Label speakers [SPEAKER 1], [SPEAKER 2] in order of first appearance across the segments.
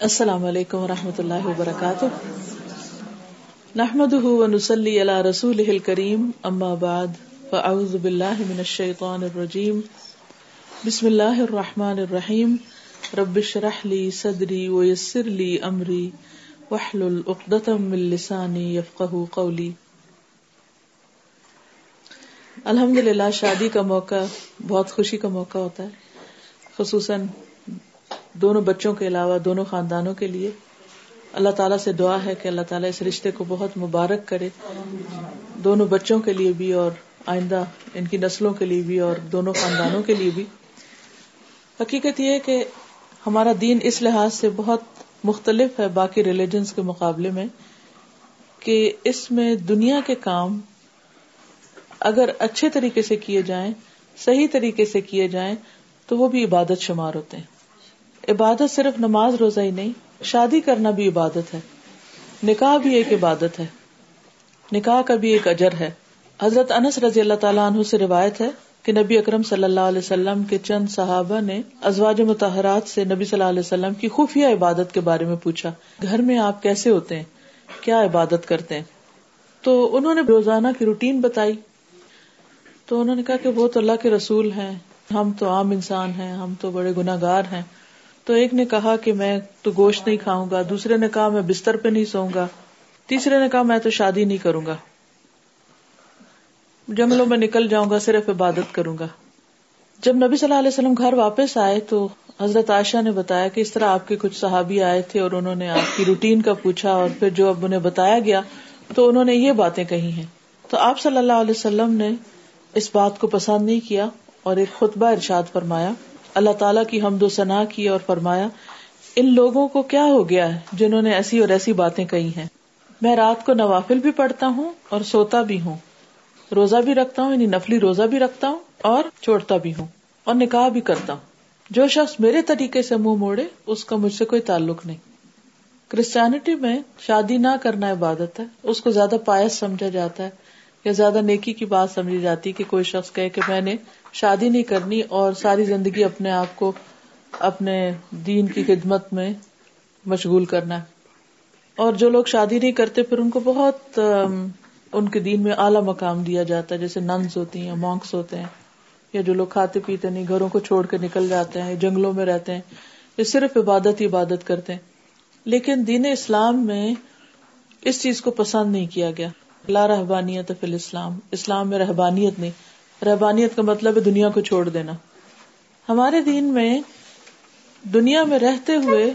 [SPEAKER 1] السلام علیکم و رحمۃ اللہ وبرکاتہ۔ نحمد ونسلی علی رسول کریم اما بعد، فاعوذ باللہ من الشیطان الرجیم۔ بسم اللہ الرحمن الرحیم۔ رب شرح لی صدری ویسر لی امری۔ وحلل اقدتم من لسانی یفقہ قولی۔ الحمد للہ شادی کا موقع، بہت خوشی کا موقع ہوتا ہے، خصوصاً دونوں بچوں کے علاوہ دونوں خاندانوں کے لیے اللہ تعالیٰ سے دعا ہے کہ اللہ تعالیٰ اس رشتے کو بہت مبارک کرے، دونوں بچوں کے لیے بھی اور آئندہ ان کی نسلوں کے لیے بھی اور دونوں خاندانوں کے لیے بھی۔ حقیقت یہ کہ ہمارا دین اس لحاظ سے بہت مختلف ہے باقی ریلیجنس کے مقابلے میں کہ اس میں دنیا کے کام اگر اچھے طریقے سے کیے جائیں، صحیح طریقے سے کیے جائیں تو وہ بھی عبادت شمار ہوتے ہیں۔ عبادت صرف نماز روزہ ہی نہیں، شادی کرنا بھی عبادت ہے، نکاح بھی ایک عبادت ہے۔ نکاح کا بھی ایک اجر ہے۔ حضرت انس رضی اللہ تعالیٰ عنہ سے روایت ہے کہ نبی اکرم صلی اللہ علیہ وسلم کے چند صحابہ نے ازواج متحرات سے نبی صلی اللہ علیہ وسلم کی خفیہ عبادت کے بارے میں پوچھا، گھر میں آپ کیسے ہوتے ہیں؟ کیا عبادت کرتے ہیں؟ تو انہوں نے روزانہ کی روٹین بتائی۔ تو انہوں نے کہا کہ وہ تو اللہ کے رسول ہیں، ہم تو عام انسان ہیں، ہم تو بڑے گناگار ہیں۔ تو ایک نے کہا کہ میں تو گوشت نہیں کھاؤں گا، دوسرے نے کہا میں بستر پہ نہیں سوؤں گا، تیسرے نے کہا میں تو شادی نہیں کروں گا۔ جنگلوں میں نکل جاؤں گا، صرف عبادت کروں گا۔ جب نبی صلی اللہ علیہ وسلم گھر واپس آئے تو حضرت عائشہ نے بتایا کہ اس طرح آپ کے کچھ صحابی آئے تھے اور انہوں نے آپ کی روٹین کا پوچھا اور پھر جو اب انہیں بتایا گیا تو انہوں نے یہ باتیں کہی ہیں۔ تو آپ صلی اللہ علیہ وسلم نے اس بات کو پسند نہیں کیا اور ایک خطبہ ارشاد فرمایا۔ اللہ تعالیٰ کی حمد و ثنا کی اور فرمایا، ان لوگوں کو کیا ہو گیا ہے جنہوں نے ایسی اور ایسی باتیں کہی ہیں؟ میں رات کو نوافل بھی پڑھتا ہوں اور سوتا بھی ہوں۔ روزہ بھی رکھتا ہوں یعنی نفلی روزہ بھی رکھتا ہوں اور چھوڑتا بھی ہوں اور نکاح بھی کرتا ہوں۔ جو شخص میرے طریقے سے منہ موڑے، اس کا مجھ سے کوئی تعلق نہیں۔ کرسچینٹی میں شادی نہ کرنا عبادت ہے، اس کو زیادہ پایس سمجھا جاتا ہے۔ یا زیادہ نیکی کی بات سمجھی جاتی کہ کوئی شخص کہے کہ میں نے شادی نہیں کرنی اور ساری زندگی اپنے آپ کو اپنے دین کی خدمت میں مشغول کرنا ہے۔ اور جو لوگ شادی نہیں کرتے، پھر ان کو بہت ان کے دین میں اعلیٰ مقام دیا جاتا ہے، جیسے ننس ہوتی ہیں، مونکس ہوتے ہیں، یا جو لوگ کھاتے پیتے نہیں، گھروں کو چھوڑ کے نکل جاتے ہیں، جنگلوں میں رہتے ہیں، یہ صرف عبادت ہی عبادت کرتے ہیں۔ لیکن دین اسلام میں اس چیز کو پسند نہیں کیا گیا۔ لا رحبانیت فی الاسلام، اسلام میں رحبانیت نہیں۔ رحبانیت کا مطلب ہے دنیا کو چھوڑ دینا۔ ہمارے دین میں دنیا میں رہتے ہوئے،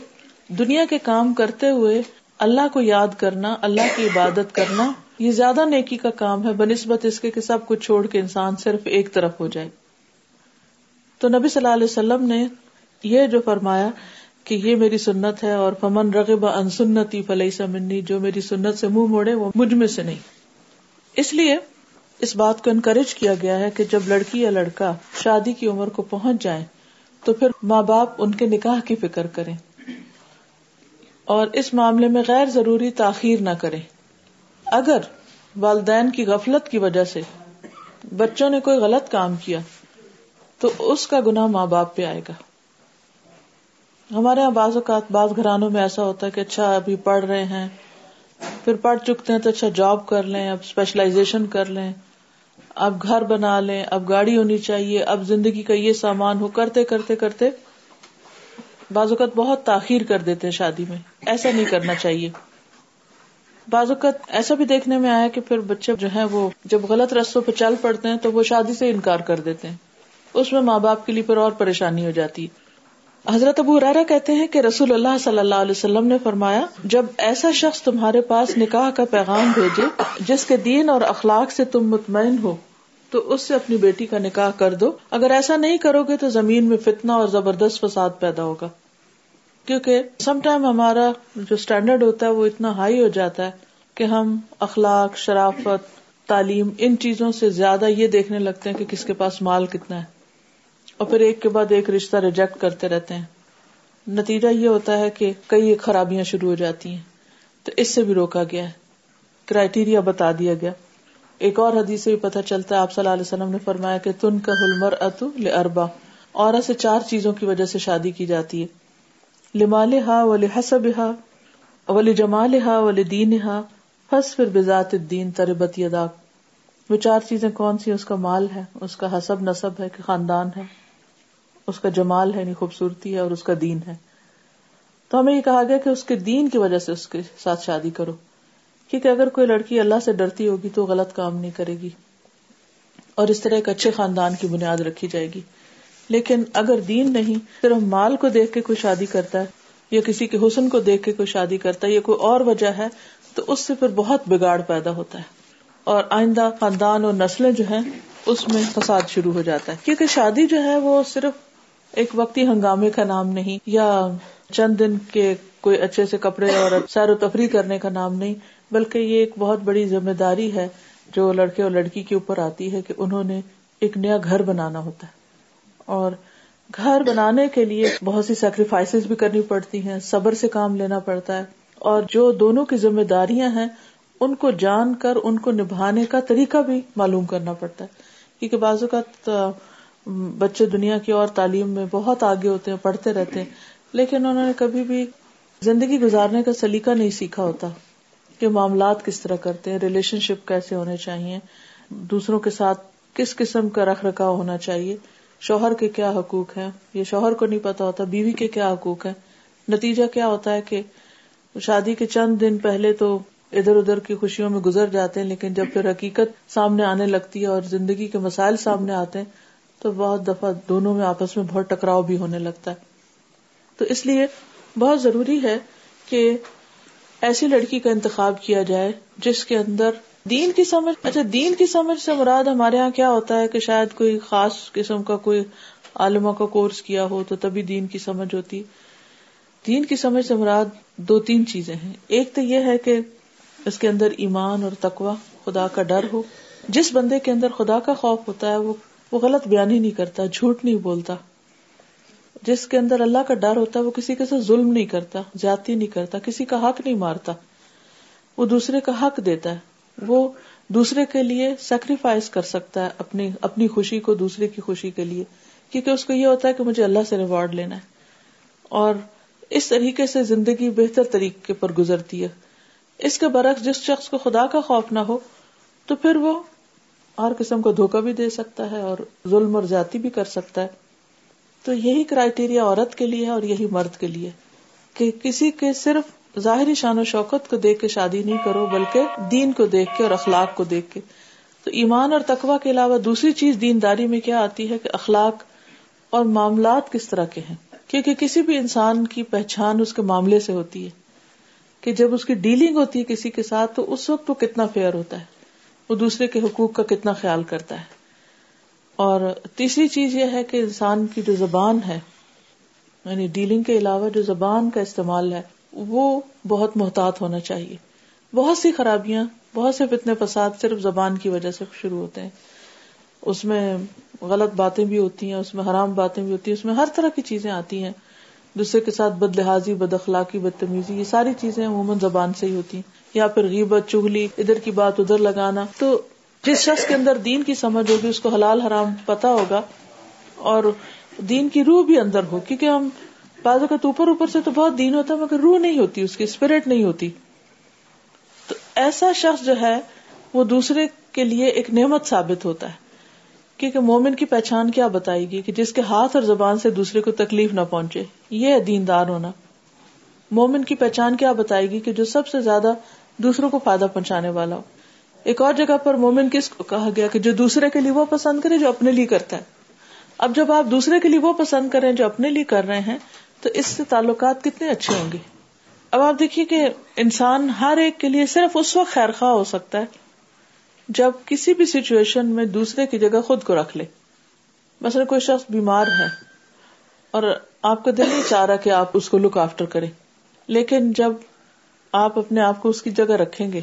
[SPEAKER 1] دنیا کے کام کرتے ہوئے اللہ کو یاد کرنا، اللہ کی عبادت کرنا، یہ زیادہ نیکی کا کام ہے، بنسبت اس کے کہ سب کچھ چھوڑ کے انسان صرف ایک طرف ہو جائے۔ تو نبی صلی اللہ علیہ وسلم نے یہ جو فرمایا کہ یہ میری سنت ہے اور فمن رغب ان سنتی فلئی سمنی جو میری سنت سے منہ موڑے، وہ مجھ میں سے نہیں۔ اس لیے اس بات کو انکریج کیا گیا ہے کہ جب لڑکی یا لڑکا شادی کی عمر کو پہنچ جائے تو پھر ماں باپ ان کے نکاح کی فکر کریں اور اس معاملے میں غیر ضروری تاخیر نہ کرے اگر والدین کی غفلت کی وجہ سے بچوں نے کوئی غلط کام کیا تو اس کا گناہ ماں باپ پہ آئے گا۔ ہمارے یہاں بعض اوقات بعض گھرانوں میں ایسا ہوتا ہے کہ اچھا ابھی پڑھ رہے ہیں۔ پھر پڑھ چکتے ہیں تو اچھا جاب کر لیں، اب اسپیشلائزیشن کر لیں، اب گھر بنا لیں، اب گاڑی ہونی چاہیے، اب زندگی کا یہ سامان ہو، کرتے کرتے کرتے بعض اوقات بہت تاخیر کر دیتے ہیں شادی میں، ایسا نہیں کرنا چاہیے۔ بعض اوقات ایسا بھی دیکھنے میں آیا کہ پھر بچے جو ہیں وہ جب غلط رستوں پہ چل پڑتے ہیں تو وہ شادی سے انکار کر دیتے ہیں۔ اس میں ماں باپ کے لیے پھر اور پریشانی ہو جاتی ہے۔ حضرت ابو ریرا کہتے ہیں کہ رسول اللہ صلی اللہ علیہ وسلم نے فرمایا، جب ایسا شخص تمہارے پاس نکاح کا پیغام بھیجے، جس کے دین اور اخلاق سے تم مطمئن ہو، تو اس سے اپنی بیٹی کا نکاح کر دو۔ اگر ایسا نہیں کرو گے تو زمین میں فتنا اور زبردست فساد پیدا ہوگا۔ کیونکہ سم ٹائم ہمارا جو اسٹینڈرڈ ہوتا ہے، وہ اتنا ہائی ہو جاتا ہے کہ ہم اخلاق، شرافت، تعلیم، ان چیزوں سے زیادہ یہ دیکھنے لگتے ہیں کہ کس کے پاس مال کتنا ہے۔ اور پھر ایک کے بعد ایک رشتہ ریجیکٹ کرتے رہتے ہیں۔ نتیجہ یہ ہوتا ہے کہ کئی خرابیاں شروع ہو جاتی ہیں۔ تو اس سے بھی روکا گیا ہے۔ کرائٹیریا بتا دیا گیا۔ ایک اور حدیث سے بھی پتہ چلتا ہے، آپ صلی اللہ علیہ وسلم نے فرمایا کہ تن کا ہلمر اتو اربا عورت سے چار چیزوں کی وجہ سے شادی کی جاتی ہے۔ لمال ہا ولی حسب ہا ولی جمال ہا ولی دین ہا فس پھر بذات دین تربت وہ چار چیزیں کون سی؟ اس کا مال ہے، اس کا حسب نصب ہے کہ خاندان ہے۔ اس کا جمال ہے یعنی خوبصورتی ہے اور اس کا دین ہے۔ تو ہمیں یہ کہا گیا کہ اس کے دین کی وجہ سے اس کے ساتھ شادی کرو۔ کیونکہ اگر کوئی لڑکی اللہ سے ڈرتی ہوگی تو غلط کام نہیں کرے گی۔ اور اس طرح ایک اچھے خاندان کی بنیاد رکھی جائے گی۔ لیکن اگر دین نہیں صرف مال کو دیکھ کے کوئی شادی کرتا ہے، یا کسی کے حسن کو دیکھ کے کوئی شادی کرتا ہے، یا کوئی اور وجہ ہے، تو اس سے پھر بہت بگاڑ پیدا ہوتا ہے۔ اور آئندہ خاندان اور نسلیں جو ہیں، اس میں فساد شروع ہو جاتا ہے۔ کیونکہ شادی جو ہے، وہ صرف ایک وقتی ہنگامے کا نام نہیں، یا چند دن کے کوئی اچھے سے کپڑے اور سیر و تفریح کرنے کا نام نہیں، بلکہ یہ ایک بہت بڑی ذمہ داری ہے جو لڑکے اور لڑکی کے اوپر آتی ہے کہ انہوں نے ایک نیا گھر بنانا ہوتا ہے۔ اور گھر بنانے کے لیے بہت سی سیکریفائس بھی کرنی پڑتی ہیں، صبر سے کام لینا پڑتا ہے۔ اور جو دونوں کی ذمہ داریاں ہیں، ان کو جان کر، ان کو نبھانے کا طریقہ بھی معلوم کرنا پڑتا ہے۔ کیونکہ بعض اوقات بچے دنیا کی اور تعلیم میں بہت آگے ہوتے ہیں، پڑھتے رہتے ہیں۔ لیکن انہوں نے کبھی بھی زندگی گزارنے کا سلیقہ نہیں سیکھا ہوتا کہ معاملات کس طرح کرتے ہیں، ریلیشن شپ کیسے ہونے چاہیے، دوسروں کے ساتھ کس قسم کا رکھ رکھاؤ ہونا چاہیے، شوہر کے کیا حقوق ہیں؟ یہ شوہر کو نہیں پتا ہوتا، بیوی کے کیا حقوق ہیں؟ نتیجہ کیا ہوتا ہے کہ شادی کے چند دن پہلے تو ادھر ادھر کی خوشیوں میں گزر جاتے ہیں، لیکن جب پھر حقیقت سامنے آنے لگتی ہے اور زندگی کے مسائل سامنے آتے ہیں تو بہت دفعہ دونوں میں آپس میں بہت ٹکراؤ بھی ہونے لگتا ہے۔ تو اس لیے بہت ضروری ہے کہ ایسی لڑکی کا انتخاب کیا جائے جس کے اندر دین کی سمجھ اچھا دین کی سمجھ سے مراد ہمارے یہاں کیا ہوتا ہے کہ شاید کوئی خاص قسم کا کوئی عالمہ کا کورس کیا ہو تو تبھی دین کی سمجھ ہوتی۔ دین کی سمجھ سے مراد دو تین چیزیں ہیں۔ ایک تو یہ ہے کہ اس کے اندر ایمان اور تقوا خدا کا ڈر ہو۔ جس بندے کے اندر خدا کا خوف ہوتا ہے وہ وہ غلط بیان ہی نہیں کرتا، جھوٹ نہیں بولتا۔ جس کے اندر اللہ کا ڈر ہوتا ہے، وہ کسی کے ساتھ ظلم نہیں کرتا، زیادتی نہیں کرتا، کسی کا حق نہیں مارتا۔ وہ دوسرے کا حق دیتا ہے۔ وہ دوسرے کے لیے سیکریفائس کر سکتا ہے اپنی اپنی خوشی کو دوسرے کی خوشی کے لیے۔ کیونکہ اس کو یہ ہوتا ہے کہ مجھے اللہ سے ریوارڈ لینا ہے۔ اور اس طریقے سے زندگی بہتر طریقے پر گزرتی ہے۔ اس کے برعکس جس شخص کو خدا کا خوف نہ ہو، تو پھر وہ ہر قسم کو دھوکہ بھی دے سکتا ہے اور ظلم اور زیادتی بھی کر سکتا ہے۔ تو یہی کرائٹیریا عورت کے لیے ہے اور یہی مرد کے لیے۔ کہ کسی کے صرف ظاہری شان و شوکت کو دیکھ کے شادی نہیں کرو، بلکہ دین کو دیکھ کے اور اخلاق کو دیکھ کے۔ تو ایمان اور تقوا کے علاوہ دوسری چیز دینداری میں کیا آتی ہے کہ اخلاق اور معاملات کس طرح کے ہیں؟ کیونکہ کسی بھی انسان کی پہچان اس کے معاملے سے ہوتی ہے کہ جب اس کی ڈیلنگ ہوتی ہے کسی کے ساتھ، تو اس وقت وہ کتنا فیئر ہوتا ہے۔ وہ دوسرے کے حقوق کا کتنا خیال کرتا ہے۔ اور تیسری چیز یہ ہے کہ انسان کی جو زبان ہے یعنی ڈیلنگ کے علاوہ جو زبان کا استعمال ہے، وہ بہت محتاط ہونا چاہیے۔ بہت سی خرابیاں، بہت سے فتنے فساد صرف زبان کی وجہ سے شروع ہوتے ہیں۔ اس میں غلط باتیں بھی ہوتی ہیں، اس میں حرام باتیں بھی ہوتی ہیں، اس میں ہر طرح کی چیزیں آتی ہیں۔ دوسرے کے ساتھ بد لحاظی بد اخلاقی بدتمیزی، یہ ساری چیزیں عموماً زبان سے ہی ہوتی ہیں۔ یا پھر غیبت چگلی ادھر کی بات، ادھر لگانا۔ تو جس شخص کے اندر دین کی سمجھ ہوگی، اس کو حلال حرام پتا ہوگا اور دین کی روح بھی اندر ہو۔ کیونکہ ہم بعض اوقات اوپر اوپر سے تو بہت دین ہوتا ہے، مگر روح نہیں ہوتی، اس کی اسپرٹ نہیں ہوتی۔ تو ایسا شخص جو ہے، وہ دوسرے کے لیے ایک نعمت ثابت ہوتا ہے۔ کیونکہ مومن کی پہچان کیا بتائے گی کہ جس کے ہاتھ اور زبان سے دوسرے کو تکلیف نہ پہنچے۔ یہ ہے دیندار ہونا۔ مومن کی پہچان کیا بتائے گی کہ جو سب سے زیادہ دوسروں کو فائدہ پہنچانے والا ہو۔ ایک اور جگہ پر مومن کس کو کہا گیا کہ جو دوسرے کے لیے وہ پسند کرے جو اپنے لیے کرتا ہے اب جب آپ دوسرے کے لیے وہ پسند کریں جو اپنے لیے کر رہے ہیں، تو اس سے تعلقات کتنے اچھے ہوں گے؟ اب آپ دیکھیے کہ انسان ہر ایک کے لیے صرف اس وقت خیر خواہ ہو سکتا ہے جب کسی بھی سچویشن میں دوسرے کی جگہ خود کو رکھ لے۔ مثلا کوئی شخص بیمار ہے اور آپ کا دل نہیں چاہ رہا کہ آپ اس کو لک آفٹر کریں، لیکن جب آپ اپنے آپ کو اس کی جگہ رکھیں گے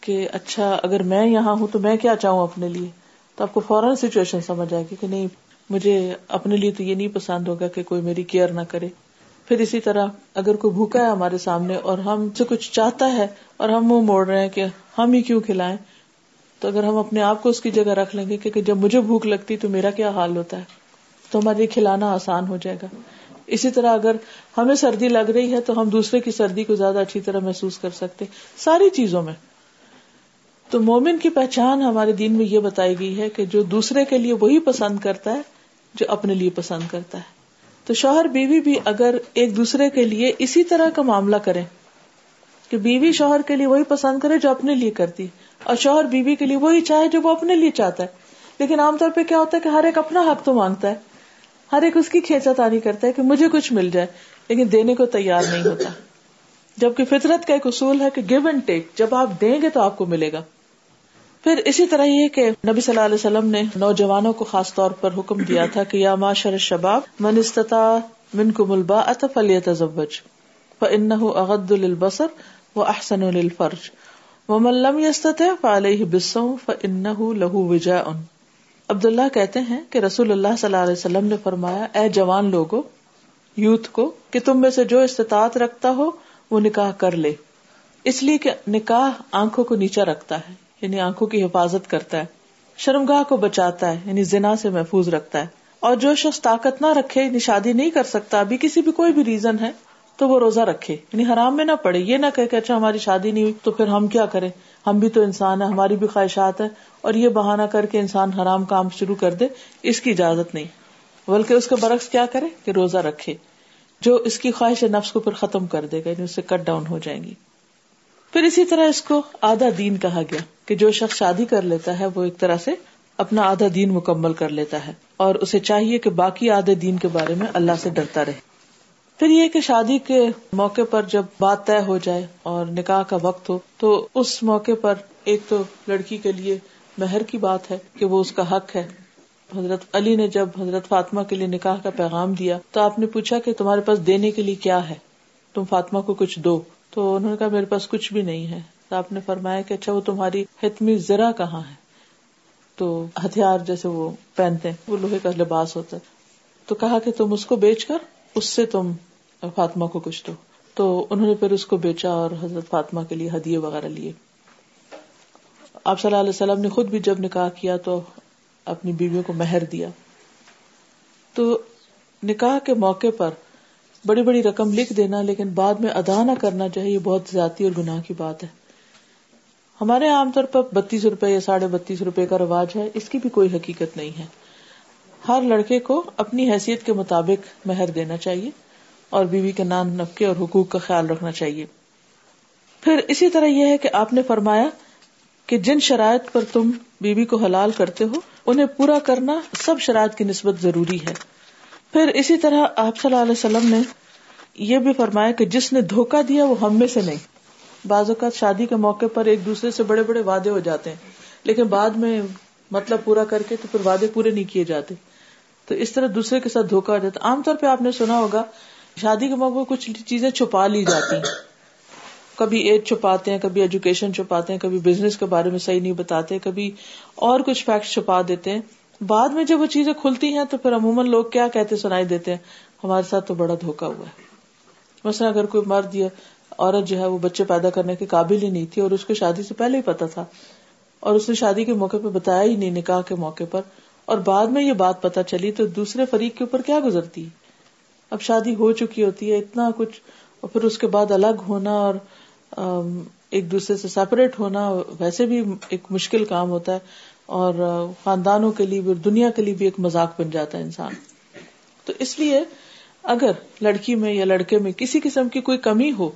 [SPEAKER 1] کہ اچھا اگر میں یہاں ہوں تو میں کیا چاہوں اپنے لیے؟ تو آپ کو فوراً سچویشن سمجھ آئے گی کہ نہیں، مجھے اپنے لیے تو یہ نہیں پسند ہوگا کہ کوئی میری کیئر نہ کرے۔ پھر اسی طرح اگر کوئی بھوکا ہے ہمارے سامنے اور ہم سے کچھ چاہتا ہے اور ہم منہ موڑ رہے ہیں کہ ہم ہی کیوں کھلائیں، تو اگر ہم اپنے آپ کو اس کی جگہ رکھ لیں گے کہ جب مجھے بھوک لگتی تو میرا کیا حال ہوتا ہے؟ تو ہمارے لیے کھلانا آسان ہو جائے گا۔ اسی طرح اگر ہمیں سردی لگ رہی ہے تو ہم دوسرے کی سردی کو زیادہ اچھی طرح محسوس کر سکتے ساری چیزوں میں۔ تو مومن کی پہچان ہمارے دین میں یہ بتائی گئی ہے کہ جو دوسرے کے لیے وہی پسند کرتا ہے، جو اپنے لیے پسند کرتا ہے۔ تو شوہر بیوی بھی اگر ایک دوسرے کے لیے اسی طرح کا معاملہ کرے کہ بیوی شوہر کے لیے وہی پسند کرے جو اپنے لیے کرتی، اور شوہر بیوی کے لیے وہی چاہے جو وہ اپنے لیے چاہتا ہے۔ لیکن عام طور پہ کیا ہوتا ہے کہ ہر ایک اپنا حق تو مانگتا ہے۔ ہر ایک اس کی کھینچا تانی کرتا ہے کہ مجھے کچھ مل جائے، لیکن دینے کو تیار نہیں ہوتا۔ جبکہ فطرت کا ایک اصول ہے کہ گیو اینڈ ٹیک جب آپ دیں گے تو آپ کو ملے گا۔ پھر اسی طرح یہ کہ نبی صلی اللہ علیہ وسلم نے نوجوانوں کو خاص طور پر حکم دیا تھا کہ یا معاشر شباب من استطاع من کو ملبا اتفلی تزوج فانه اغض للبصر واحسن للفرج، ومن لم يستطع فعليه بالصوم فانه له وجاء۔ عبداللہ کہتے ہیں کہ رسول اللہ صلی اللہ علیہ وسلم نے فرمایا، اے جوان لوگو، یوتھ کو، کہ تم میں سے جو استطاعت رکھتا ہو، وہ نکاح کر لے۔ اس لیے کہ نکاح آنکھوں کو نیچا رکھتا ہے یعنی آنکھوں کی حفاظت کرتا ہے۔ شرمگاہ کو بچاتا ہے یعنی زنا سے محفوظ رکھتا ہے۔ اور جو شخص طاقت نہ رکھے یعنی شادی نہیں کر سکتا، ابھی کسی بھی کوئی بھی ریزن ہے، تو وہ روزہ رکھے۔ یعنی حرام میں نہ پڑے، یہ نہ کہ اچھا ہماری شادی نہیں ہوئی، تو پھر ہم کیا کریں؟ ہم بھی تو انسان ہے ہماری بھی خواہشات ہے اور یہ بہانا کر کے انسان حرام کام شروع کر دے، اس کی اجازت نہیں۔ بلکہ اس کے برعکس کیا کرے؟ کہ روزہ رکھے۔ جو اس کی خواہش نفس کو پھر ختم کر دے گا یعنی اس سے کٹ ڈاؤن ہو جائیں گی۔ پھر اسی طرح اس کو آدھا دین کہا گیا کہ جو شخص شادی کر لیتا ہے، وہ ایک طرح سے اپنا آدھا دین مکمل کر لیتا ہے، اور اسے چاہیے کہ باقی آدھے دین کے بارے میں اللہ سے ڈرتا رہے۔ پھر یہ کہ شادی کے موقع پر جب بات طے ہو جائے اور نکاح کا وقت ہو، تو اس موقع پر ایک تو لڑکی کے لیے مہر کی بات ہے کہ وہ اس کا حق ہے۔ حضرت علی نے جب حضرت فاطمہ کے لیے نکاح کا پیغام دیا، تو آپ نے پوچھا کہ تمہارے پاس دینے کے لیے کیا ہے؟ تم فاطمہ کو کچھ دو۔ تو انہوں نے کہا، میرے پاس کچھ بھی نہیں ہے۔ تو آپ نے فرمایا کہ اچھا وہ تمہاری حتمی ذرا کہاں ہے؟ تو ہتھیار جیسے وہ پہنتے ہیں، وہ لوہے کا لباس ہوتا ہے۔ تو کہا کہ تم اس کو بیچ کر اس سے تم فاطمہ کو کچھ دو۔ تو انہوں نے پھر اس کو بیچا اور حضرت فاطمہ کے لیے ہدیے وغیرہ لیے۔ آپ صلی اللہ علیہ وسلم نے خود بھی جب نکاح کیا تو اپنی بیویوں کو مہر دیا۔ تو نکاح کے موقع پر بڑی بڑی رقم لکھ دینا، لیکن بعد میں ادا نہ کرنا چاہیے، یہ بہت زیادتی اور گناہ کی بات ہے۔ ہمارے عام طور پر بتیس روپے یا ساڑھے بتیس روپے کا رواج ہے، اس کی بھی کوئی حقیقت نہیں ہے۔ ہر لڑکے کو اپنی حیثیت کے مطابق مہر دینا چاہیے اور بیوی کے نان نفقے اور حقوق کا خیال رکھنا چاہیے۔ پھر اسی طرح یہ ہے کہ آپ نے فرمایا کہ جن شرائط پر تم بیوی کو حلال کرتے ہو، انہیں پورا کرنا سب شرائط کی نسبت ضروری ہے۔ پھر اسی طرح آپ صلی اللہ علیہ وسلم نے یہ بھی فرمایا کہ جس نے دھوکا دیا وہ ہم میں سے نہیں۔ بعض اوقات شادی کے موقع پر ایک دوسرے سے بڑے بڑے وعدے ہو جاتے ہیں، لیکن بعد میں مطلب پورا کر کے تو پھر وعدے پورے نہیں کیے جاتے۔ تو اس طرح دوسرے کے ساتھ دھوکا ہو جاتا عام طور پہ آپ نے سنا ہوگا، شادی کے موقع کچھ چیزیں چھپا لی جاتی ہیں۔ کبھی ایج چھپاتے ہیں، کبھی ایجوکیشن چھپاتے ہیں، کبھی بزنس کے بارے میں صحیح نہیں بتاتے، کبھی اور کچھ فیکٹ چھپا دیتے ہیں۔ بعد میں جب وہ چیزیں کھلتی ہیں تو پھر عموماً لوگ کیا کہتے، سنائی دیتے ہیں، ہمارے ساتھ تو بڑا دھوکا ہوا ہے۔ مثلا اگر کوئی مرد یا عورت جو ہے وہ بچے پیدا کرنے کے قابل ہی نہیں تھی اور اس کو شادی سے پہلے ہی پتا تھا اور اس نے شادی کے موقع پہ بتایا ہی نہیں، نکاح کے موقع پر۔ اور بعد میں یہ بات پتا چلی تو دوسرے فریق کے اوپر کیا گزرتی؟ اب شادی ہو چکی ہوتی ہے، اتنا کچھ، اور پھر اس کے بعد الگ ہونا اور ایک دوسرے سے سیپریٹ ہونا، ویسے بھی ایک مشکل کام ہوتا ہے، اور، خاندانوں کے لیے بھی دنیا کے لیے بھی ایک مذاق بن جاتا ہے انسان۔ تو اس لیے اگر لڑکی میں یا لڑکے میں کسی قسم کی کوئی کمی ہو،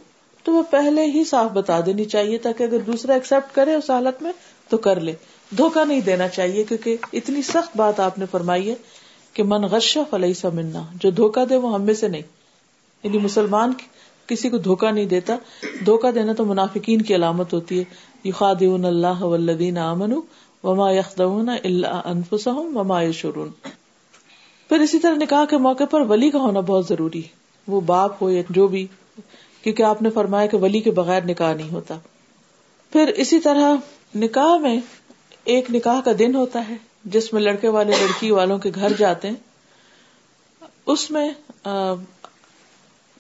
[SPEAKER 1] تو وہ پہلے ہی صاف بتا دینی چاہیے تاکہ اگر دوسرا ایکسپٹ کرے اس حالت میں، تو کر لے۔ دھوکا نہیں دینا چاہیے، کیونکہ اتنی سخت بات آپ نے فرمائی ہے کہ من غشہ فلئی سا ملنا جو دھوکا دے وہ ہم میں سے نہیں۔ یعنی مسلمان کسی کو دھوکا نہیں دیتا دھوکا دینا تو منافقین کی علامت ہوتی ہے۔ یو اللہ ولدین امن وما یخدون اللہ انفسهم وما یشرون پھر اسی طرح نکاح کے موقع پر ولی کا ہونا بہت ضروری ہے۔ وہ باپ ہو یا جو بھی، کیونکہ آپ نے فرمایا کہ ولی کے بغیر نکاح نہیں ہوتا۔ پھر اسی طرح نکاح میں ایک نکاح کا دن ہوتا ہے جس میں لڑکے والے لڑکی والوں کے گھر جاتے ہیں۔ اس میں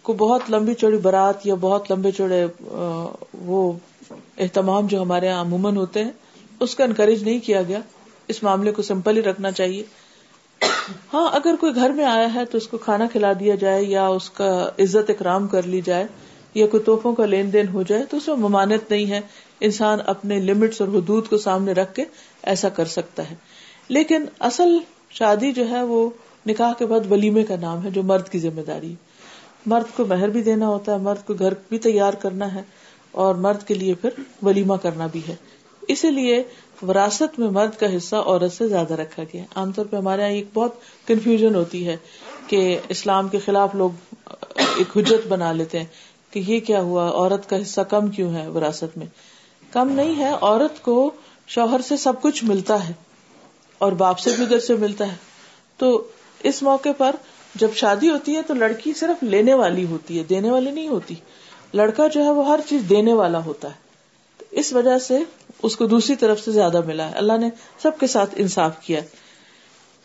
[SPEAKER 1] کو بہت لمبی چوڑی برات یا بہت لمبے چوڑے وہ اہتمام جو ہمارے یہاں عموماً ہوتے ہیں، اس کا انکریج نہیں کیا گیا۔ اس معاملے کو سمپل ہی رکھنا چاہیے۔ ہاں اگر کوئی گھر میں آیا ہے تو اس کو کھانا کھلا دیا جائے یا اس کا عزت اکرام کر لی جائے یا کوئی توحفوں کا لین دین ہو جائے تو اس میں ممانت نہیں ہے۔ انسان اپنے لمٹس اور حدود کو سامنے رکھ کے ایسا کر سکتا ہے۔ لیکن اصل شادی جو ہے وہ نکاح کے بعد ولیمے کا نام ہے، جو مرد کی ذمہ داری۔ مرد کو مہر بھی دینا ہوتا ہے، مرد کو گھر بھی تیار کرنا ہے اور مرد کے لیے پھر ولیمہ کرنا بھی ہے۔ اسی لیے وراثت میں مرد کا حصہ عورت سے زیادہ رکھا گیا۔ عام طور پہ ہمارے یہاں ایک بہت کنفیوژن ہوتی ہے کہ اسلام کے خلاف لوگ ایک حجت بنا لیتے ہیں کہ یہ کیا ہوا، عورت کا حصہ کم کیوں ہے وراثت میں؟ کم نہیں ہے، عورت کو شوہر سے سب کچھ ملتا ہے اور باپ سے بھی ادھر سے ملتا ہے۔ تو اس موقع پر جب شادی ہوتی ہے تو لڑکی صرف لینے والی ہوتی ہے، دینے والی نہیں ہوتی۔ لڑکا جو ہے وہ ہر چیز دینے والا ہوتا ہے۔ اس وجہ سے اس کو دوسری طرف سے زیادہ ملا ہے۔ اللہ نے سب کے ساتھ انصاف کیا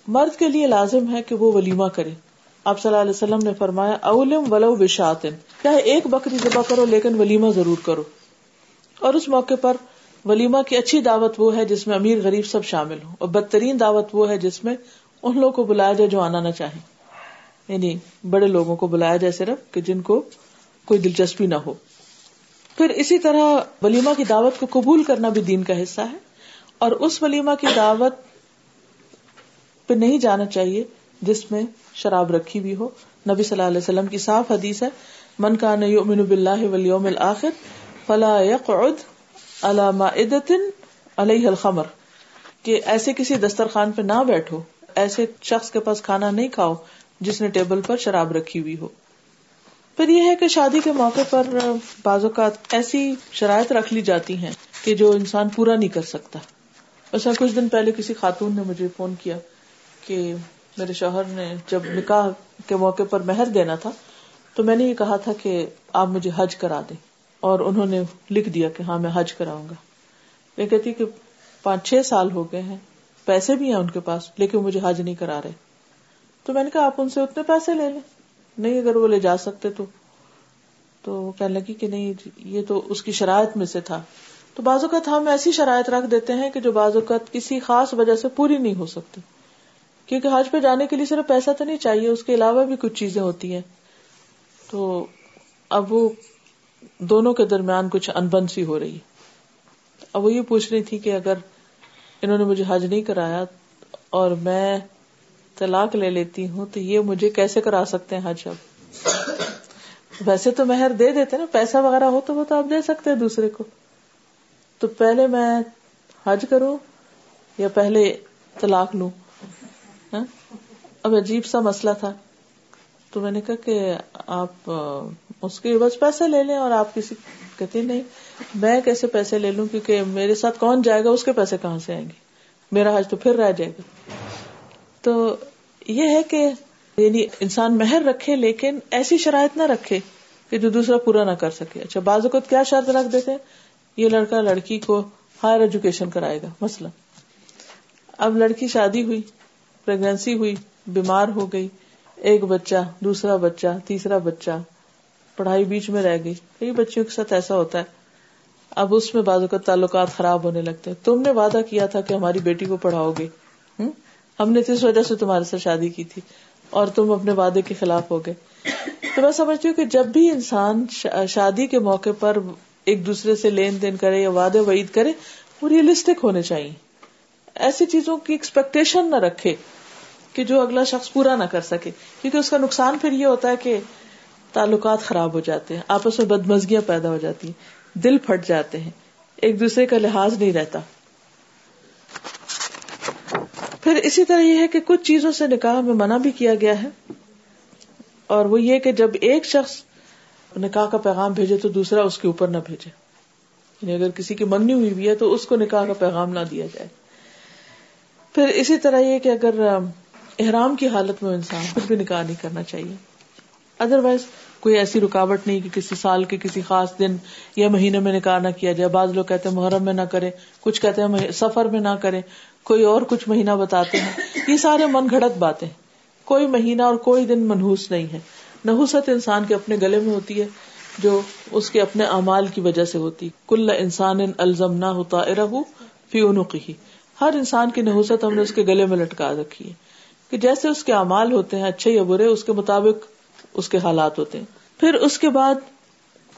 [SPEAKER 1] مرد کے لیے لازم ہے کہ وہ ولیمہ کرے۔ آپ صلی اللہ علیہ وسلم نے فرمایا، اولم ولو بشاتن چاہے ایک بکری ذبح کرو، لیکن ولیمہ ضرور کرو۔ اور اس موقع پر ولیمہ کی اچھی دعوت وہ ہے جس میں امیر غریب سب شامل ہوں اور بدترین دعوت وہ ہے جس میں ان لوگوں کو بلایا جائے جو آنا نہ چاہے یعنی بڑے لوگوں کو بلایا جائے صرف کہ جن کو کوئی دلچسپی نہ ہو۔ پھر اسی طرح ولیمہ کی دعوت کو قبول کرنا بھی دین کا حصہ ہے اور اس ولیمہ کی دعوت پہ نہیں جانا چاہیے جس میں شراب رکھی ہوئی ہو۔ نبی صلی اللہ علیہ وسلم کی صاف حدیث ہے، من کا یؤمن باللہ والیوم الاخر فلا يقعد على مائدة علیہ الخمر، کہ ایسے کسی دسترخوان پہ نہ بیٹھو، ایسے شخص کے پاس کھانا نہیں کھاؤ جس نے ٹیبل پر شراب رکھی ہوئی ہو۔ پھر یہ ہے کہ شادی کے موقع پر بعض اوقات ایسی شرائط رکھ لی جاتی ہیں کہ جو انسان پورا نہیں کر سکتا۔ ویسا کچھ دن پہلے کسی خاتون نے مجھے فون کیا کہ میرے شوہر نے جب نکاح کے موقع پر مہر دینا تھا تو میں نے یہ کہا تھا کہ آپ مجھے حج کرا دیں۔ اور انہوں نے لکھ دیا کہ ہاں میں حج کراؤں گا۔ میں کہتی کہ پانچ چھ سال ہو گئے ہیں، پیسے بھی ہیں ان کے پاس، لیکن مجھے حج نہیں کرا رہے۔ تو میں نے کہا آپ ان سے اتنے پیسے لے لیں۔ نہیں، اگر وہ لے جا سکتے تو تو وہ کہنے لگی کہ نہیں، یہ تو اس کی شرائط میں سے تھا۔ تو بعض اوقات ہم ایسی شرائط رکھ دیتے ہیں کہ جو بعض اوقات کسی خاص وجہ سے پوری نہیں ہو سکتی۔ کیونکہ حج پہ جانے کے لیے صرف پیسہ تو نہیں چاہیے، اس کے علاوہ بھی کچھ چیزیں ہوتی ہیں۔ تو اب وہ دونوں کے درمیان کچھ انبن سی ہو رہی۔ اب وہ یہ پوچھ رہی تھی کہ اگر انہوں نے مجھے حج نہیں کرایا اور میں طلاق لے لیتی ہوں، تو یہ مجھے کیسے کرا سکتے ہیں حج اب؟ ویسے تو مہر دے دیتے نا، پیسہ وغیرہ ہو تو وہ تو آپ دے سکتے ہیں دوسرے کو۔ تو پہلے میں حج کروں یا پہلے طلاق لوں؟ ہاں؟ اب عجیب سا مسئلہ تھا۔ تو میں نے کہا کہ آپ اس کے بس پیسے لے لیں اور آپ کسی کہتے نہیں، میں کیسے پیسے لے لوں کیونکہ میرے ساتھ کون جائے گا، اس کے پیسے کہاں سے آئیں گے؟ میرا حج تو پھر رہ جائے گا۔ تو یہ ہے کہ یعنی انسان مہر رکھے لیکن ایسی شرائط نہ رکھے کہ جو دوسرا پورا نہ کر سکے۔ اچھا بعض اوقات کیا شرط رکھ دیتے یہ لڑکا لڑکی کو ہائر ایجوکیشن کرائے گا مسئلہ اب لڑکی شادی ہوئی پریگنسی ہوئی، بیمار ہو گئی، ایک بچہ، دوسرا بچہ، تیسرا بچہ پڑھائی بیچ میں رہ گئی۔ کئی بچیوں کے ساتھ ایسا ہوتا ہے۔ اب اس میں بعض اوقات تعلقات خراب ہونے لگتے ہیں۔ تم نے وعدہ کیا تھا کہ ہماری بیٹی کو پڑھاؤ گے۔ ہم؟ نے اس وجہ سے تمہارے ساتھ شادی کی تھی اور تم اپنے وعدے کے خلاف ہو گئے۔ تو میں سمجھتی ہوں کہ جب بھی انسان شادی کے موقع پر ایک دوسرے سے لین دین کرے یا وعدے وعید کرے، وہ ریئلسٹک ہونے چاہیے۔ ایسی چیزوں کی ایکسپیکٹیشن نہ رکھے کہ جو اگلا شخص پورا نہ کر سکے۔ کیونکہ اس کا نقصان پھر یہ ہوتا ہے کہ تعلقات خراب ہو جاتے ہیں، آپس میں بدمزگیاں پیدا ہو جاتی ہیں، دل پھٹ جاتے ہیں، ایک دوسرے کا لحاظ نہیں رہتا۔ پھر اسی طرح یہ ہے کہ کچھ چیزوں سے نکاح میں منع بھی کیا گیا ہے، اور وہ یہ کہ جب ایک شخص نکاح کا پیغام بھیجے تو دوسرا اس کے اوپر نہ بھیجے۔ یعنی اگر کسی کی منگنی ہوئی بھی ہے تو اس کو نکاح کا پیغام نہ دیا جائے۔ پھر اسی طرح یہ کہ اگر احرام کی حالت میں انسان پھر بھی نکاح نہیں کرنا چاہیے۔ ادر وائز کوئی ایسی رکاوٹ نہیں کہ کسی سال کے کسی خاص دن یا مہینے میں نکاح نہ کیا جائے۔ بعض لوگ کہتے ہیں محرم میں نہ کرے کچھ کہتے ہیں سفر میں نہ کرے کوئی اور کچھ مہینہ بتاتے ہیں۔ یہ سارے من گھڑت باتیں کوئی مہینہ اور کوئی دن منہوس نہیں ہے۔ نحوست انسان کے اپنے گلے میں ہوتی ہے، جو اس کے اپنے اعمال کی وجہ سے ہوتی کل انسان الزم نہ ہوتا ارہ فی ہر انسان کی نحوست ہم نے اس کے گلے میں لٹکا رکھی ہے۔ کہ جیسے اس کے اعمال ہوتے ہیں، اچھے یا برے، اس کے مطابق اس کے حالات ہوتے ہیں۔ پھر اس کے بعد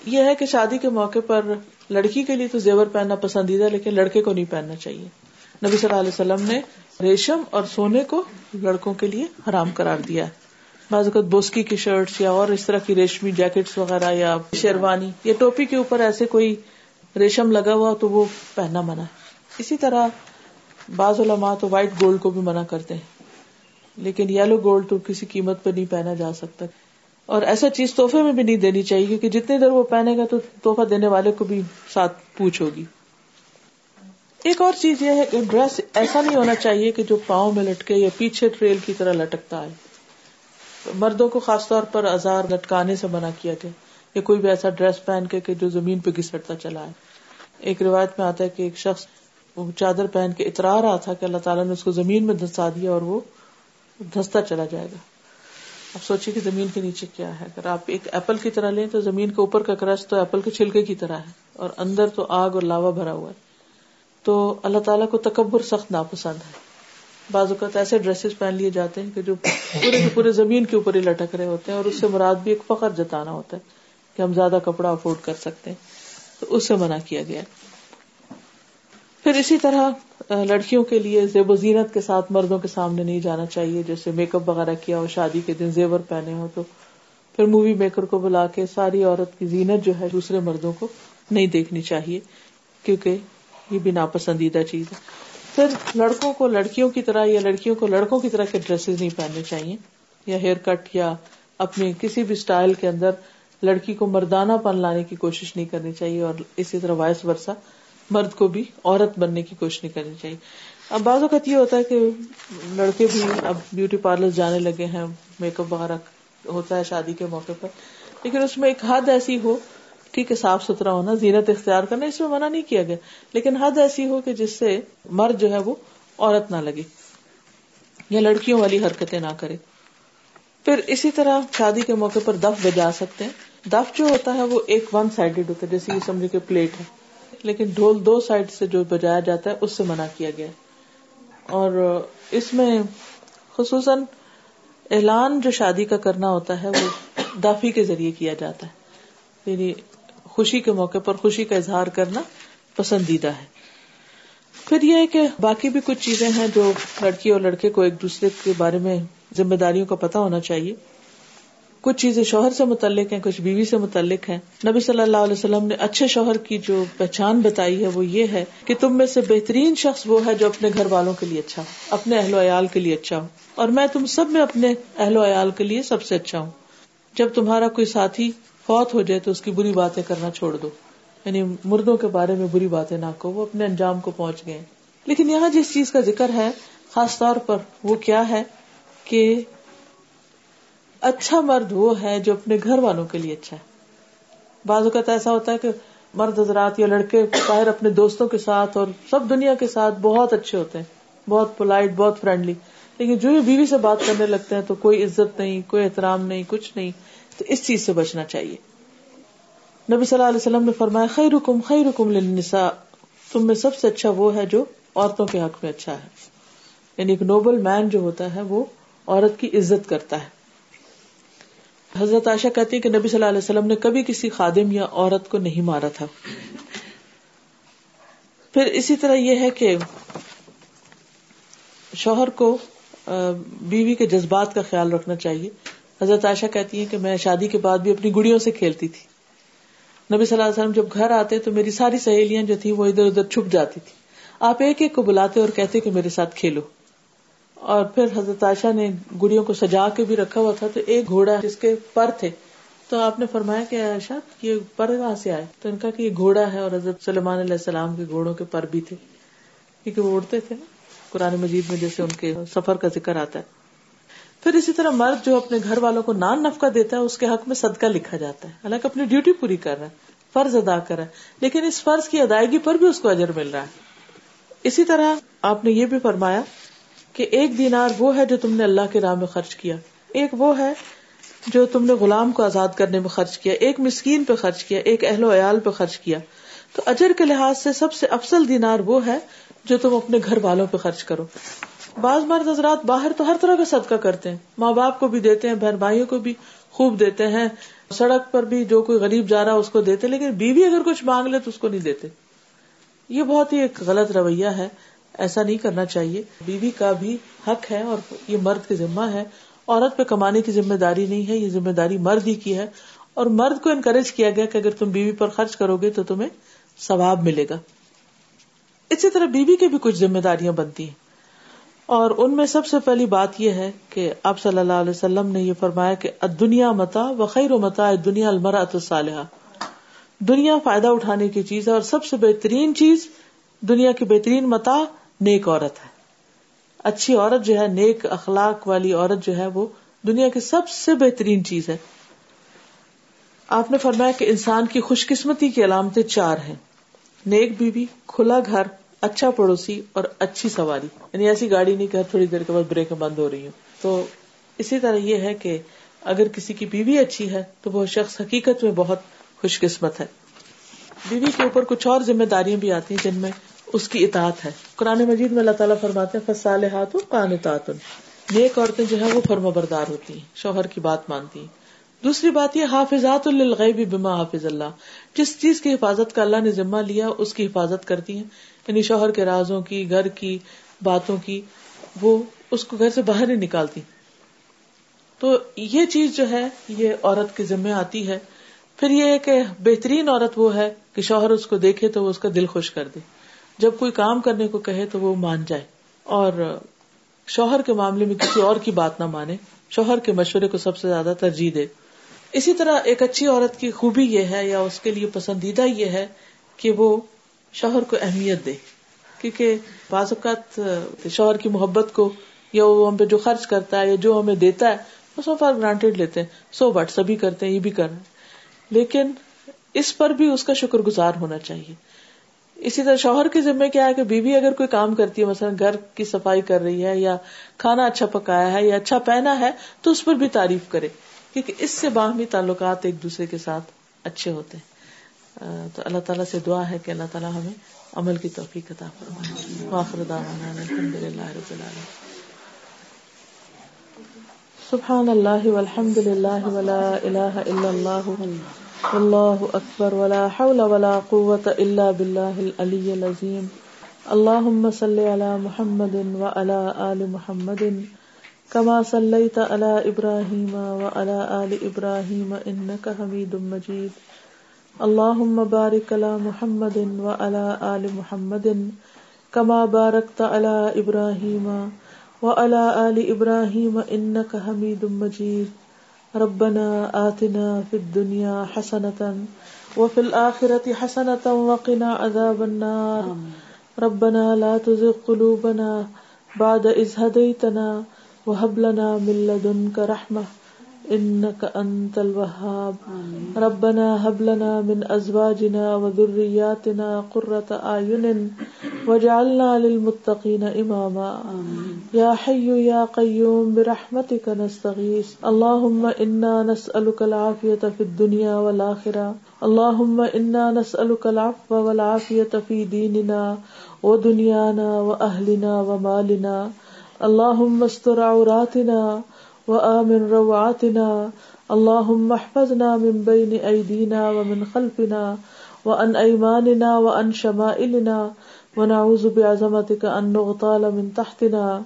[SPEAKER 1] یہ ہے کہ شادی کے موقع پر لڑکی کے لیے تو زیور پہننا پسندیدہ، لیکن لڑکے کو نہیں پہننا چاہیے۔ نبی صلی اللہ علیہ وسلم نے ریشم اور سونے کو لڑکوں کے لیے حرام کرار دیا ہے۔ بعض اوقات بوسکی کی شرٹس یا اور اس طرح کی ریشمی جیکٹس وغیرہ یا شیروانی، یا ٹوپی کے اوپر ایسے کوئی ریشم لگا ہوا تو وہ پہننا منع ہے۔ اسی طرح بعض علماء تو وائٹ گولڈ کو بھی منع کرتے ہیں، لیکن یلو گولڈ تو کسی قیمت پہ نہیں پہنا جا سکتا۔ اور ایسا چیز تحفے میں بھی نہیں دینی چاہیے، کیونکہ جتنی دیر وہ پہنے گا تو تحفہ دینے والے کو بھی ساتھ پوچھ ہوگی۔ ایک اور چیز یہ ہے کہ ڈریس ایسا نہیں ہونا چاہیے کہ جو پاؤں میں لٹکے یا پیچھے ٹریل کی طرح لٹکتا ہے۔ مردوں کو خاص طور پر ازار لٹکانے سے منع کیا گیا یا کوئی بھی ایسا ڈریس پہن کے کہ جو زمین پہ گھسٹتا چلا ہے۔ ایک روایت میں آتا ہے کہ ایک شخص چادر پہن کے اترا رہا تھا کہ اللہ تعالیٰ نے اس کو زمین میں دھسا دیا اور وہ دھستا چلا جائے گا۔ اب سوچیے کہ زمین کے نیچے کیا ہے۔ اگر آپ ایک ایپل کی طرح لیں تو زمین کے اوپر کا کرش تو ایپل کے چھلکے کی طرح ہے اور اندر تو آگ اور لاوا بھرا ہوا ہے۔ تو اللہ تعالیٰ کو تکبر سخت ناپسند ہے۔ بعض اوقات ایسے ڈریسز پہن لیے جاتے ہیں کہ جو پورے کے پورے زمین کے اوپر ہی لٹک رہے ہوتے ہیں اور اس سے مراد بھی ایک فخر جتانا ہوتا ہے کہ ہم زیادہ کپڑا افورڈ کر سکتے ہیں۔ تو اس سے منع کیا گیا۔ پھر اسی طرح لڑکیوں کے لیے زیب و زینت کے ساتھ مردوں کے سامنے نہیں جانا چاہیے، جیسے میک اپ وغیرہ کیا ہو، شادی کے دن زیور پہنے ہو، تو پھر مووی میکر کو بلا کے ساری عورت کی زینت جو ہے دوسرے مردوں کو نہیں دیکھنی چاہیے، کیونکہ یہ بھی ناپسندیدہ چیز ہے۔ پھر لڑکوں کو، لڑکیوں کی طرح یا لڑکیوں کو لڑکوں کی طرح کے ڈریسز نہیں پہننے چاہیے، یا ہیئر کٹ یا اپنے کسی بھی اسٹائل کے اندر لڑکی کو مردانہ پن لانے کی کوشش نہیں کرنی چاہیے، اور اسی طرح وائس ورسا مرد کو بھی عورت بننے کی کوشش نہیں کرنی چاہیے۔ اب بعض اوقات یہ ہوتا ہے کہ لڑکے بھی اب بیوٹی پارلر جانے لگے ہیں میک اپ وغیرہ ہوتا ہے شادی کے موقع پر۔ لیکن اس میں ایک حد ایسی ہو، ٹھیک ہے، صاف ستھرا ہونا، زینت اختیار کرنا، اس میں منع نہیں کیا گیا۔ لیکن حد ایسی ہو کہ جس سے مرد جو ہے وہ عورت نہ لگے یا لڑکیوں والی حرکتیں نہ کرے۔ پھر اسی طرح شادی کے موقع پر دف بجا سکتے ہیں۔ دف جو ہوتا ہے وہ ایک ون سائڈیڈ ہوتا ہے، جیسے یہ سمجھے کہ پلیٹ ہے۔ لیکن ڈھول دو سائڈ سے جو بجایا جاتا ہے اس سے منع کیا گیا۔ اور اس میں خصوصاً اعلان جو شادی کا کرنا ہوتا ہے وہ دافی کے ذریعے کیا جاتا ہے۔ یعنی خوشی کے موقع پر خوشی کا اظہار کرنا پسندیدہ ہے۔ پھر یہ ہے کہ باقی بھی کچھ چیزیں ہیں جو لڑکی اور لڑکے کو ایک دوسرے کے بارے میں ذمہ داریوں کا پتا ہونا چاہیے۔ کچھ چیزیں شوہر سے متعلق ہیں، کچھ بیوی سے متعلق ہیں۔ نبی صلی اللہ علیہ وسلم نے اچھے شوہر کی جو پہچان بتائی ہے وہ یہ ہے کہ تم میں سے بہترین شخص وہ ہے جو اپنے گھر والوں کے لیے اچھا ہو، اپنے اہل و عیال کے لیے اچھا ہو۔ اور میں تم سب میں اپنے اہل و عیال کے لیے سب سے اچھا ہوں۔ جب تمہارا کوئی ساتھی فوت ہو جائے تو اس کی بری باتیں کرنا چھوڑ دو۔ یعنی مردوں کے بارے میں بری باتیں نہ کہو، وہ اپنے انجام کو پہنچ گئے۔ لیکن یہاں جس چیز کا ذکر ہے، خاص طور پر وہ کیا ہے کہ اچھا مرد وہ ہے جو اپنے گھر والوں کے لیے اچھا ہے۔ بعض اوقات ایسا ہوتا ہے کہ مرد حضرات یا لڑکے باہر اپنے دوستوں کے ساتھ اور سب دنیا کے ساتھ بہت اچھے ہوتے ہیں، بہت پولائٹ بہت فرینڈلی لیکن جو بیوی سے بات کرنے لگتے ہیں تو کوئی عزت نہیں، کوئی احترام نہیں، کچھ نہیں۔ تو اس چیز سے بچنا چاہیے۔ نبی صلی اللہ علیہ وسلم نے فرمایا خی رکم خی رکم لنسا تم میں سب سے اچھا وہ ہے جو عورتوں کے حق میں اچھا ہے۔ یعنی ایک نوبل مین جو ہوتا ہے وہ عورت کی عزت کرتا ہے۔ حضرت عائشہ کہتی ہے کہ نبی صلی اللہ علیہ وسلم نے کبھی کسی خادم یا عورت کو نہیں مارا تھا۔ پھر اسی طرح یہ ہے کہ شوہر کو بیوی کے جذبات کا خیال رکھنا چاہیے۔ حضرت عائشہ کہتی ہے کہ میں شادی کے بعد بھی اپنی گڑیوں سے کھیلتی تھی۔ نبی صلی اللہ علیہ وسلم جب گھر آتے تو میری ساری سہیلیاں جو تھی وہ ادھر ادھر چھپ جاتی تھی آپ ایک ایک کو بلاتے اور کہتے کہ میرے ساتھ کھیلو۔ اور پھر حضرت عائشہ نے گڑیوں کو سجا کے بھی رکھا ہوا تھا تو ایک گھوڑا جس کے پر تھے۔ تو آپ نے فرمایا کہ عائشہ، یہ پر کہاں سے آئے؟ تو ان کا کہ یہ گھوڑا ہے اور حضرت سلمان علیہ السلام کے گھوڑوں کے پر بھی تھے۔ کیونکہ وہ اڑتے تھے نا۔ قرآن مجید میں جیسے ان کے سفر کا ذکر آتا ہے۔ پھر اسی طرح مرد جو اپنے گھر والوں کو نان نفقہ دیتا ہے، اس کے حق میں صدقہ لکھا جاتا ہے۔ حالانکہ اپنی ڈیوٹی پوری کر رہا ہے، فرض ادا کر رہا ہے۔ لیکن اس فرض کی ادائیگی پر بھی اس کو اجر مل رہا ہے۔ اسی طرح آپ نے یہ بھی فرمایا کہ ایک دینار وہ ہے جو تم نے اللہ کے راہ میں خرچ کیا۔ ایک وہ ہے جو تم نے غلام کو آزاد کرنے میں خرچ کیا، ایک مسکین پہ خرچ کیا، ایک اہل و عیال پہ خرچ کیا۔ تو اجر کے لحاظ سے سب سے افسل دینار وہ ہے جو تم اپنے گھر والوں پہ خرچ کرو۔ بعض مرد حضرات باہر تو ہر طرح کا صدقہ کرتے ہیں۔ ماں باپ کو بھی دیتے ہیں، بہن بھائیوں کو بھی خوب دیتے ہیں۔ سڑک پر بھی جو کوئی غریب جا رہا اس کو دیتے، لیکن بیوی اگر کچھ مانگ لے تو اس کو نہیں دیتے۔ یہ بہت ہی ایک غلط رویہ ہے۔ ایسا نہیں کرنا چاہیے۔ بیوی کا بھی حق ہے اور یہ مرد کی ذمہ ہے۔ عورت پہ کمانے کی ذمہ داری نہیں ہے، یہ ذمہ داری مرد ہی کی ہے۔ اور مرد کو انکریج کیا گیا کہ اگر تم بیوی پر خرچ کرو گے تو تمہیں ثواب ملے گا۔ اسی طرح بیوی کی بھی کچھ ذمہ داریاں بنتی ہیں۔ اور ان میں سب سے پہلی بات یہ ہے کہ آپ صلی اللہ علیہ وسلم نے یہ فرمایا کہ دنیا متا و خیر و متا دنیا المرا صالحہ دنیا فائدہ اٹھانے کی چیز ہے اور سب سے بہترین چیز دنیا کی بہترین متا نیک عورت ہے۔ اچھی عورت جو ہے، نیک اخلاق والی عورت جو ہے، وہ دنیا کی سب سے بہترین چیز ہے۔ آپ نے فرمایا کہ انسان کی خوش قسمتی کی علامتیں چار ہیں۔ نیک بیوی، کھلا گھر اچھا پڑوسی اور اچھی سواری۔ یعنی ایسی گاڑی نہیں کہ تھوڑی دیر کے بعد بریک بند ہو رہی ہوں۔ تو اسی طرح یہ ہے کہ اگر کسی کی بیوی اچھی ہے، تو وہ شخص حقیقت میں بہت خوش قسمت ہے۔ بیوی کے اوپر کچھ اور ذمہ داریاں بھی آتی ہیں جن میں اس کی اطاعت ہے۔ قرآن مجید میں اللہ تعالیٰ فرماتے ہیں فصال ہاتھ کان نیک عورتیں جو ہے وہ فرما بردار ہوتی ہیں، شوہر کی بات مانتی ہیں۔ دوسری بات یہ، حافظات الغیب بما حافظ اللہ۔ جس چیز کی حفاظت کا اللہ نے ذمہ لیا، اس کی حفاظت کرتی ہیں۔ یعنی شوہر کے رازوں کی، گھر کی باتوں کی، وہ اس کو گھر سے باہر نہیں نکالتی۔ تو یہ چیز جو ہے، یہ عورت کے ذمہ آتی ہے۔ پھر یہ کہ بہترین عورت وہ ہے کہ شوہر اس کو دیکھے تو وہ اس کا دل خوش کر دے۔ جب کوئی کام کرنے کو کہے تو وہ مان جائے اور شوہر کے معاملے میں کسی اور کی بات نہ مانے، شوہر کے مشورے کو سب سے زیادہ ترجیح دے۔ اسی طرح ایک اچھی عورت کی خوبی یہ ہے یا اس کے لیے پسندیدہ یہ ہے کہ وہ شوہر کو اہمیت دے۔ کیونکہ بعض اوقات شوہر کی محبت کو یا وہ ہم پہ جو خرچ کرتا ہے یا جو ہمیں دیتا ہے، وہ سو فار گرانٹیڈ لیتے ہیں، سو بٹ سبھی کرتے ہیں، یہ بھی کر رہے ہیں لیکن اس پر بھی اس کا شکر گزار ہونا چاہیے۔ اسی طرح شوہر کے ذمہ کیا ہے کہ بیوی اگر کوئی کام کرتی ہے، مثلا گھر کی صفائی کر رہی ہے یا کھانا اچھا پکایا ہے یا اچھا پہنا ہے، تو اس پر بھی تعریف کرے، کیونکہ اس سے باہمی تعلقات ایک دوسرے کے ساتھ اچھے ہوتے ہیں۔ تو اللہ تعالیٰ سے دعا ہے کہ اللہ تعالیٰ ہمیں عمل کی توفیق عطا فرمائے۔ واخر دعوانا الحمد للہ رب العالمین۔ سبحان اللہ والحمد للہ ولا الہ الا اللہ۔ واللہ اکبر ولا حول ولا قوة الا باللہ العلی العظیم. اللہم صلی علی محمد وعلی آل محمد كما صليت على إبراهيم وعلى آل إبراهيم إنك حميد مجيد اللهم بارك على محمد وعلى آل محمد كما باركت على إبراهيم وعلى آل إبراهيم إنك حميد مجيد ربنا آتنا في الدنيا حسنة وفي الآخرة حسنة وقنا عذاب النار. ربنا لا تزغ قلوبنا بعد إذ هديتنا وهب لنا من لدنك رحمة. إنك أنت الوهاب. ربنا هب لنا من أزواجنا وذرياتنا قرة أعين واجعلنا للمتقين إماما. يا حي يا قيوم برحمتك نستغيث. اللهم إنا نسألك العافية في الدنيا والآخرة. اللهم إنا نسألك العفو والعافية في ديننا ودنيانا وأهلنا ومالنا. اللهم استر عوراتنا وآمن روعاتنا اللهم احفظنا من بين أيدينا ومن خلفنا وعن أيماننا وعن شمائلنا ونعوذ بعظمتك أن نغتال من تحتنا.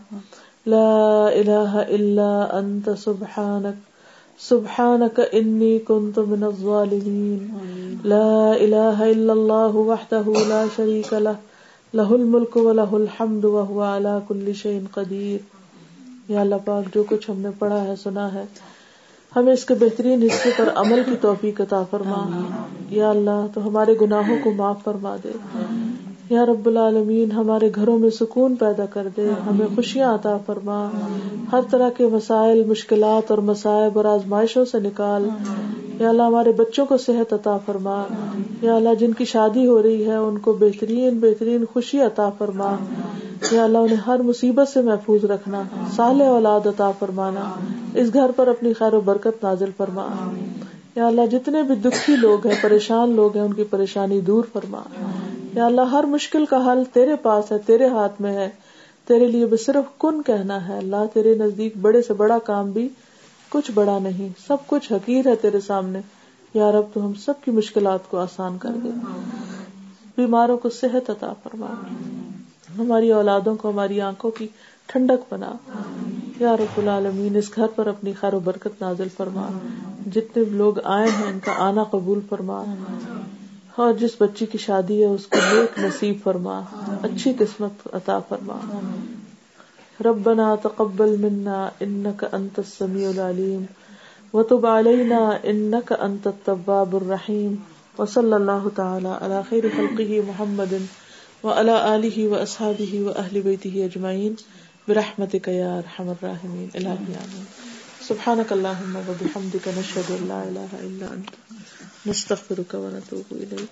[SPEAKER 1] لا إله إلا أنت سبحانك سبحانك إني كنت من الظالمين لا إله إلا الله وحده لا شريك له لہ الملک و لہ الحمد و علا کل شعین قدیر. یا اللہ پاک جو کچھ ہم نے پڑھا ہے سنا ہے ہمیں اس کے بہترین حصے پر عمل کی توفیق عطا فرما۔ یا اللہ تو ہمارے گناہوں کو معاف فرما دے۔ یا رب العالمین ہمارے گھروں میں سکون پیدا کر دے ہمیں خوشیاں عطا فرما۔ ہر طرح کے مسائل مشکلات اور مسائب اور آزمائشوں سے نکال۔ یا اللہ ہمارے بچوں کو صحت عطا فرما۔ یا اللہ جن کی شادی ہو رہی ہے ان کو بہترین بہترین خوشی عطا فرما۔ یا اللہ انہیں ہر مصیبت سے محفوظ رکھنا سال اولاد عطا فرمانا۔ اس گھر پر اپنی خیر و برکت نازل فرما۔ یا اللہ جتنے بھی دکھی لوگ ہیں پریشان لوگ ہیں ان کی پریشانی دور فرما۔ یا اللہ، ہر مشکل کا حل تیرے پاس ہے، تیرے ہاتھ میں ہے۔ تیرے لیے بس صرف کن کہنا ہے۔ اللہ، تیرے نزدیک بڑے سے بڑا کام بھی کچھ بڑا نہیں۔ سب کچھ حقیر ہے تیرے سامنے۔ یا رب، تو ہم سب کی مشکلات کو آسان کر دے۔ بیماروں کو صحت عطا فرما۔ ہماری اولادوں کو، ہماری آنکھوں کی ٹھنڈک بنا۔ یا رب العالمین، اس گھر پر اپنی خیر و برکت نازل فرما۔ جتنے لوگ آئے ہیں، ان کا آنا قبول فرما۔ اور جس بچی کی شادی ہے، اس کو نیک نصیب فرما، اچھی قسمت عطا فرما۔ ربنا تقبل منا انك انت السميع العليم وتب علينا انك انت التواب الرحيم وصلى الله تعالى على خير خلقه محمد وعلى اله واصحابه واهل بيته اجمعين برحمتك يا ارحم الراحمين الهي امين سبحانك اللهم وبحمدك نشهد ان لا اله الا انت۔ نستغفرك ونتوب اليك